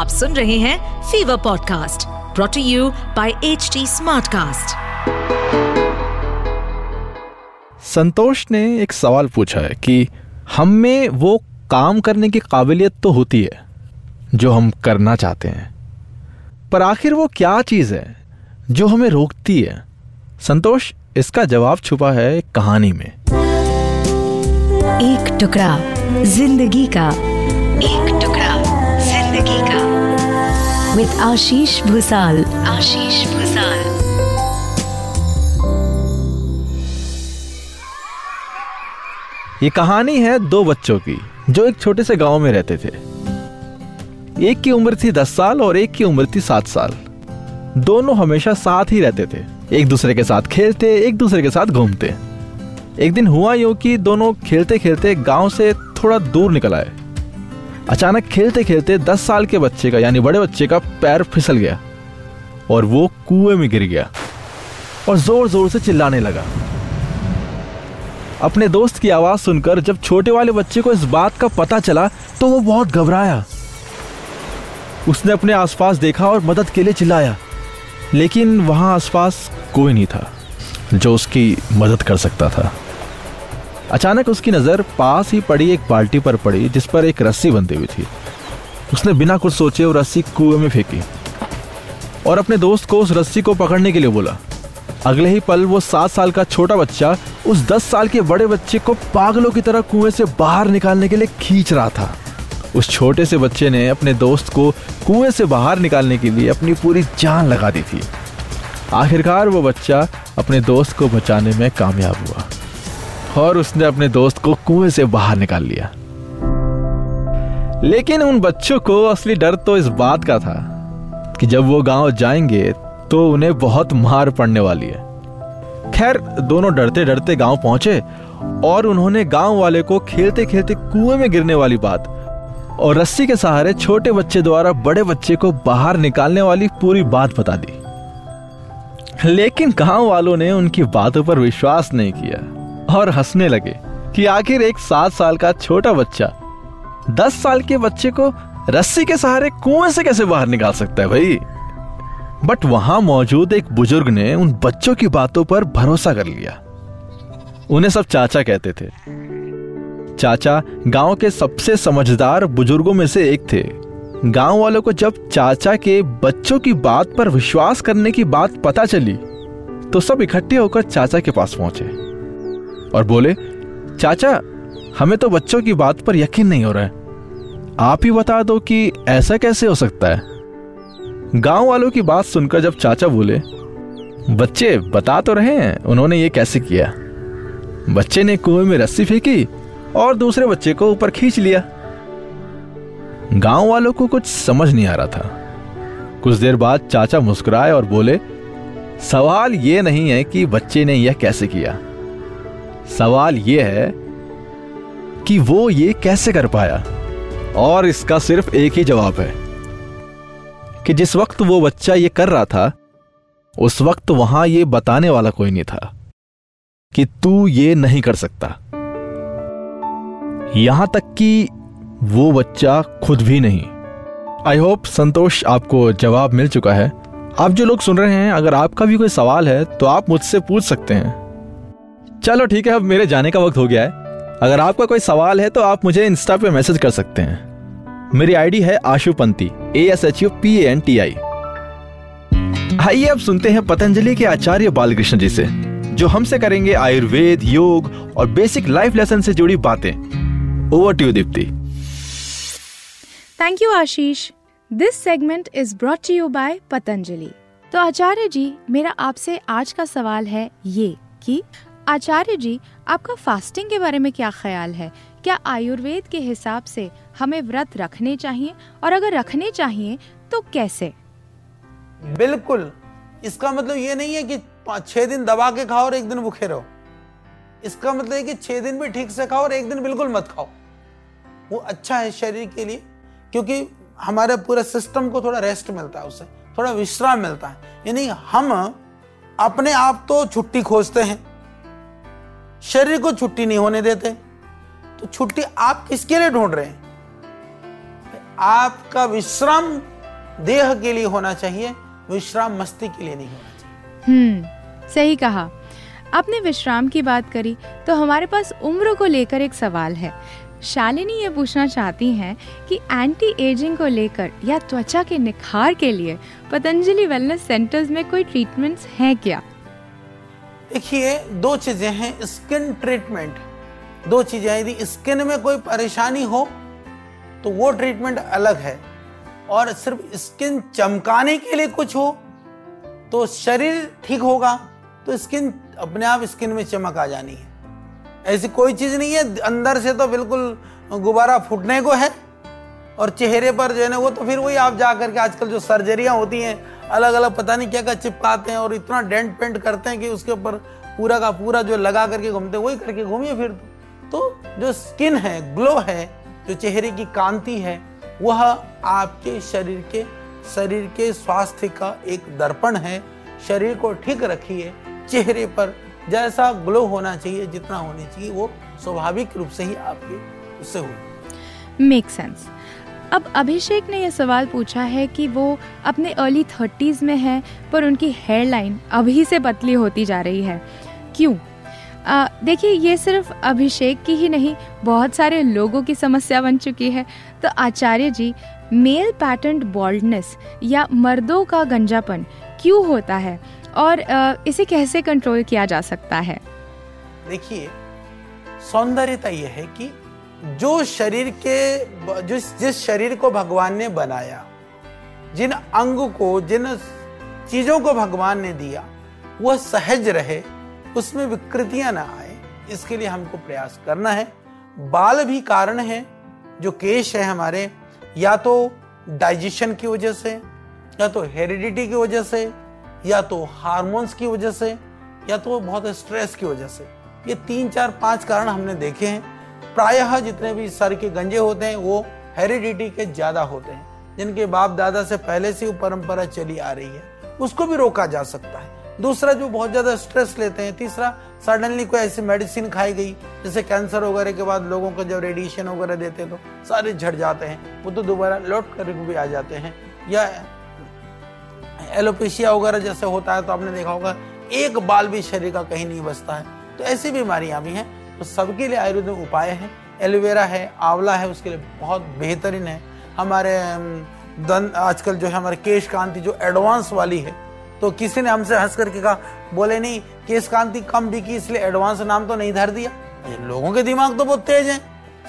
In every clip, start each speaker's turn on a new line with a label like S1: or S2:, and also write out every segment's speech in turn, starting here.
S1: आप सुन रहे हैं fever podcast brought to you by H Smartcast.
S2: Santosh ने एक सवाल पूछा है कि हम में वो काम करने की काबिलियत तो होती है जो हम करना चाहते हैं पर आखिर वो क्या चीज़ है जो हमें रोकती है? संतोष इसका जवाब छुपा है एक कहानी में।
S1: एक टुकड़ा ज़िंदगी का एक टुकड़ा ज़िंदगी का। विद आशीष भूसाल। आशीष भूसाल।
S2: ये कहानी है दो बच्चों की जो एक छोटे से गाँव में रहते थे। एक की उम्र थी दस साल और एक की उम्र थी सात साल। दोनों हमेशा साथ ही रहते थे। एक दूसरे के साथ खेलते एक दूसरे के साथ घूमते। एक दिन हुआ यूँ कि दोनों खेलते खेलते गाँव से थोड़ा दूर निकल आए। अचानक खेलते खेलते दस साल के बच्चे का, यानी बड़े बच्चे का पैर फिसल गया और वो कुएँ में गिर गया और ज़ोर ज़ोर से चिल्लाने लगा। अपने दोस्त की आवाज़ सुनकर जब छोटे वाले बच्चे को इस बात का पता चला तो वो बहुत घबराया। उसने अपने आसपास देखा और मदद के लिए चिल्लाया, लेकिन वहाँ आसपास कोई नहीं था जो उसकी मदद कर सकता था। अचानक उसकी नज़र पास ही पड़ी एक बाल्टी पर पड़ी, जिस पर एक रस्सी बंधी हुई थी। उसने बिना कुछ सोचे वो रस्सी कुएँ में फेंकी और अपने दोस्त को उस रस्सी को पकड़ने के लिए बोला। अगले ही पल वो सात साल का छोटा बच्चा उस दस साल के बड़े बच्चे को पागलों की तरह कुएँ से बाहर निकालने के लिए खींच रहा था। उस छोटे से बच्चे ने अपने दोस्त को कुएँ से बाहर निकालने के लिए अपनी पूरी जान लगा दी थी। आखिरकार वो बच्चा अपने दोस्त को बचाने में कामयाब हुआ। और उसने अपने दोस्त को कुएँ से बाहर निकाल लिया। लेकिन उन बच्चों को असली डर तो इस बात का था कि जब वो गाँव जाएँगे तो उन्हें बहुत मार पड़ने वाली है। खैर, दोनों डरते डरते गाँव पहुँचे और उन्होंने गाँव वाले को खेलते खेलते कुएँ में गिरने वाली बात और रस्सी के सहारे छोटे बच्चे द्वारा बड़े बच्चे को बाहर निकालने वाली पूरी बात बता दी। लेकिन गाँव वालों ने उनकी बातों पर विश्वास नहीं किया। और हंसने लगे कि आखिर एक सात साल का छोटा बच्चा, दस साल के बच्चे को रस्सी के सहारे कुएँ से कैसे बाहर निकाल सकता है भाई? बट वहाँ मौजूद एक बुज़ुर्ग ने उन बच्चों की बातों पर भरोसा कर लिया। उन्हें सब चाचा कहते थे। चाचा गाँव के सबसे समझदार बुज़ुर्गों में से एक थे। गाँव वालों को जब चाचा के बच्चों की बात पर विश्वास करने की बात पता चली तो सब इकट्ठे होकर चाचा के पास पहुँचे। और बोले, चाचा, हमें तो बच्चों की बात पर यकीन नहीं हो रहा है। आप ही बता दो कि ऐसा कैसे हो सकता है? गाँव वालों की बात सुनकर जब चाचा बोले, बच्चे बता तो रहे हैं, उन्होंने ये कैसे किया? बच्चे ने कुएँ में रस्सी फेंकी और दूसरे बच्चे को ऊपर खींच लिया। गाँव वालों को कुछ समझ नहीं आ रहा था। कुछ देर बाद चाचा मुस्कुराए और बोले, सवाल यह नहीं है कि बच्चे ने यह कैसे किया। सवाल यह है कि वो ये कैसे कर पाया? और इसका सिर्फ़ एक ही जवाब है कि जिस वक्त वो बच्चा ये कर रहा था, उस वक्त वहाँ ये बताने वाला कोई नहीं था कि तू ये नहीं कर सकता। यहाँ तक कि वो बच्चा खुद भी नहीं। आई होप संतोष आपको जवाब मिल चुका है। आप जो लोग सुन रहे हैं, अगर आपका भी कोई सवाल है तो आप मुझसे पूछ सकते हैं। चलो ठीक है, अब मेरे जाने का वक्त हो गया है। अगर आपका कोई सवाल है तो आप मुझे इंस्टा पे मैसेज कर सकते हैं। मेरी आईडी है Ashu Panti A S H U P N T I आइए, अब सुनते हैं पतंजलि के आचार्य बालकृष्ण जी से, जो हमसे करेंगे आयुर्वेद, योग और बेसिक लाइफ लेसन से जुड़ी बातें। Over to Deepti
S3: thank you Ashish this segment is brought to you by Patanjali तो आचार्य जी, मेरा आपसे आज का सवाल है ये कि आचार्य जी, आपका फास्टिंग के बारे में क्या ख्याल है? क्या आयुर्वेद के हिसाब से हमें व्रत रखने चाहिए? और अगर रखने चाहिए तो कैसे?
S4: बिल्कुल। इसका मतलब ये नहीं है कि छह दिन दबा के खाओ और एक दिन भूखे रहो। इसका मतलब है कि छह दिन भी ठीक से खाओ और एक दिन बिल्कुल मत खाओ। वो अच्छा है शरीर के लिए, क्योंकि हमारे पूरे सिस्टम को थोड़ा रेस्ट मिलता है उससे थोड़ा विश्राम मिलता है। यानी हम अपने आप तो छुट्टी खोजते हैं शरीर को छुट्टी नहीं होने देते। तो छुट्टी आप किसके लिए ढूंढ रहे हैं? आपका विश्राम देह के लिए होना चाहिए, विश्राम मस्ती के लिए नहीं होना चाहिए।
S3: हम्म सही कहा। आपने विश्राम की बात करी तो हमारे पास उम्र को लेकर एक सवाल है। शालिनी ये पूछना चाहती हैं कि एंटी एजिंग को लेकर या त्वचा के निखार के लिए पतंजलि वेलनेस सेंटर्स में कोई ट्रीटमेंट्स हैं क्या?
S4: देखिए, दो चीज़ें हैं स्किन ट्रीटमेंट दो चीज़ें यदि स्किन में कोई परेशानी हो तो वो ट्रीटमेंट अलग है। और सिर्फ़ स्किन चमकाने के लिए कुछ हो तो शरीर ठीक होगा तो स्किन अपने आप स्किन में चमक आ जानी है। ऐसी कोई चीज़ नहीं है, अंदर से तो बिल्कुल गुब्बारा फूटने को है, और चेहरे पर जो है ना, वो तो फिर वही आप जा करके आजकल जो सर्जरियाँ होती हैं अलग अलग पता नहीं क्या क्या चिपकाते हैं और इतना डेंट पेंट करते हैं कि उसके ऊपर पूरा का पूरा जो लगा करके घूमते वही करके घूमिए फिर। तो जो स्किन है ग्लो है, जो चेहरे की कांति है, वह आपके शरीर के शरीर के स्वास्थ्य का एक दर्पण है। शरीर को ठीक रखिए, चेहरे पर जैसा ग्लो होना चाहिए, जितना होनी चाहिए, वो स्वाभाविक रूप से ही आपके उससे हो
S3: मेक सेंस अब अभिषेक ने यह सवाल पूछा है कि वो अपने अर्ली थर्टीज में है, पर उनकी हेयर लाइन अभी से पतली होती जा रही है। क्यों? देखिए, ये सिर्फ़ अभिषेक की ही नहीं, बहुत सारे लोगों की समस्या बन चुकी है। तो Acharya ji male pattern baldness या मर्दों का गंजापन क्यों होता है? और इसे कैसे कंट्रोल किया जा सकता है?
S4: देखिए, सौंदर्यता यह है कि जो शरीर के, जिस जिस शरीर को भगवान ने बनाया, जिन अंग को, जिन चीज़ों को भगवान ने दिया वह सहज रहे, उसमें विकृतियाँ ना आए, इसके लिए हमको प्रयास करना है। बाल भी कारण है, जो केश है हमारे, या तो डाइजेशन की वजह से, या तो हेरिडिटी की वजह से, या तो हार्मोन्स की वजह से, या तो बहुत स्ट्रेस की वजह से। ये तीन, चार, पाँच कारण हमने देखे हैं। प्रायः जितने भी सर के गंजे होते हैं, वो हेरिडिटी के ज़्यादा होते हैं, जिनके बाप दादा से पहले से वो परंपरा चली आ रही है। उसको भी रोका जा सकता है। दूसरा जो बहुत ज़्यादा स्ट्रेस लेते हैं, तीसरा सडनली कोई ऐसी मेडिसिन खाई गई, जैसे कैंसर वगैरह के बाद लोगों को जब रेडिएशन वगैरह देते हैं तो सारे झड़ जाते हैं, वो तो दोबारा लौट कर भी आ जाते हैं। या एलोपेशिया वगैरह जैसे होता है तो आपने देखा होगा, एक बाल भी शरीर का कहीं नहीं बचता है। तो ऐसी बीमारियाँ भी हैं तो सबके लिए आयुर्वेद में उपाय है। एलोवेरा है, आंवला है, उसके लिए बहुत बेहतरीन है। हमारे दंत आजकल जो है हमारे केश कांति जो एडवांस वाली है तो किसी ने हमसे हंस करके कहा, बोले, नहीं, केश कांति कम बिकी, इसलिए एडवांस नाम तो नहीं धर दिया। लोगों के दिमाग तो बहुत तेज है।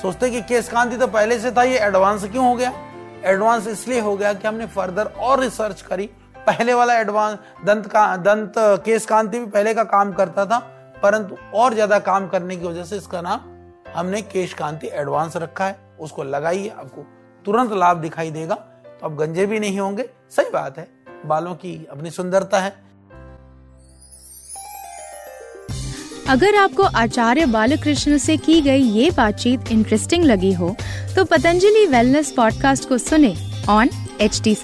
S4: सोचते कि केश कांति तो पहले से था, ये एडवांस क्यों हो गया? एडवांस इसलिए हो गया कि हमने फर्दर और रिसर्च करी। पहले वाला एडवांस दंत का, दंत केस कांति भी पहले का काम करता था। परंतु और ज़्यादा काम करने की वजह से इसका नाम हमने केश कांति एडवांस रखा है। उसको लगाइए आपको तुरंत लाभ दिखाई देगा। तो अब गंजे भी नहीं होंगे। सही बात है। बालों की अपनी सुंदरता है।
S3: अगर आपको आचार्य बालकृष्ण से की गई ये बातचीत इंटरेस्टिंग लगी हो तो पतंजलि वेलनेस पॉडकास्ट को सुने ऑन एच टी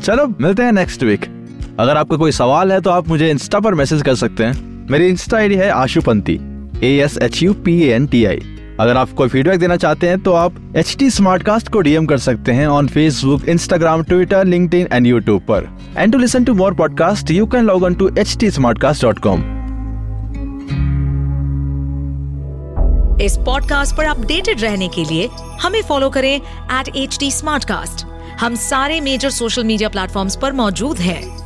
S2: चलो मिलते हैं नेक्स्ट वीक अगर आपका कोई सवाल है तो आप मुझे इंस्टा पर मैसेज कर सकते हैं। मेरी इंस्टा आईडी है Ashupanti A S H U P N T I अगर आप कोई फीडबैक देना चाहते हैं तो आप एच टी स्मार्ट कास्ट को डीएम कर सकते हैं on Facebook Instagram Twitter link and YouTube पर। And to listen to more podcast you can log on to H T
S1: इस पॉडकास्ट पर अपडेटेड रहने के लिए हमें फॉलो करें एट एच हम सारे मेजर सोशल मीडिया प्लेटफॉर्म्स पर मौजूद हैं।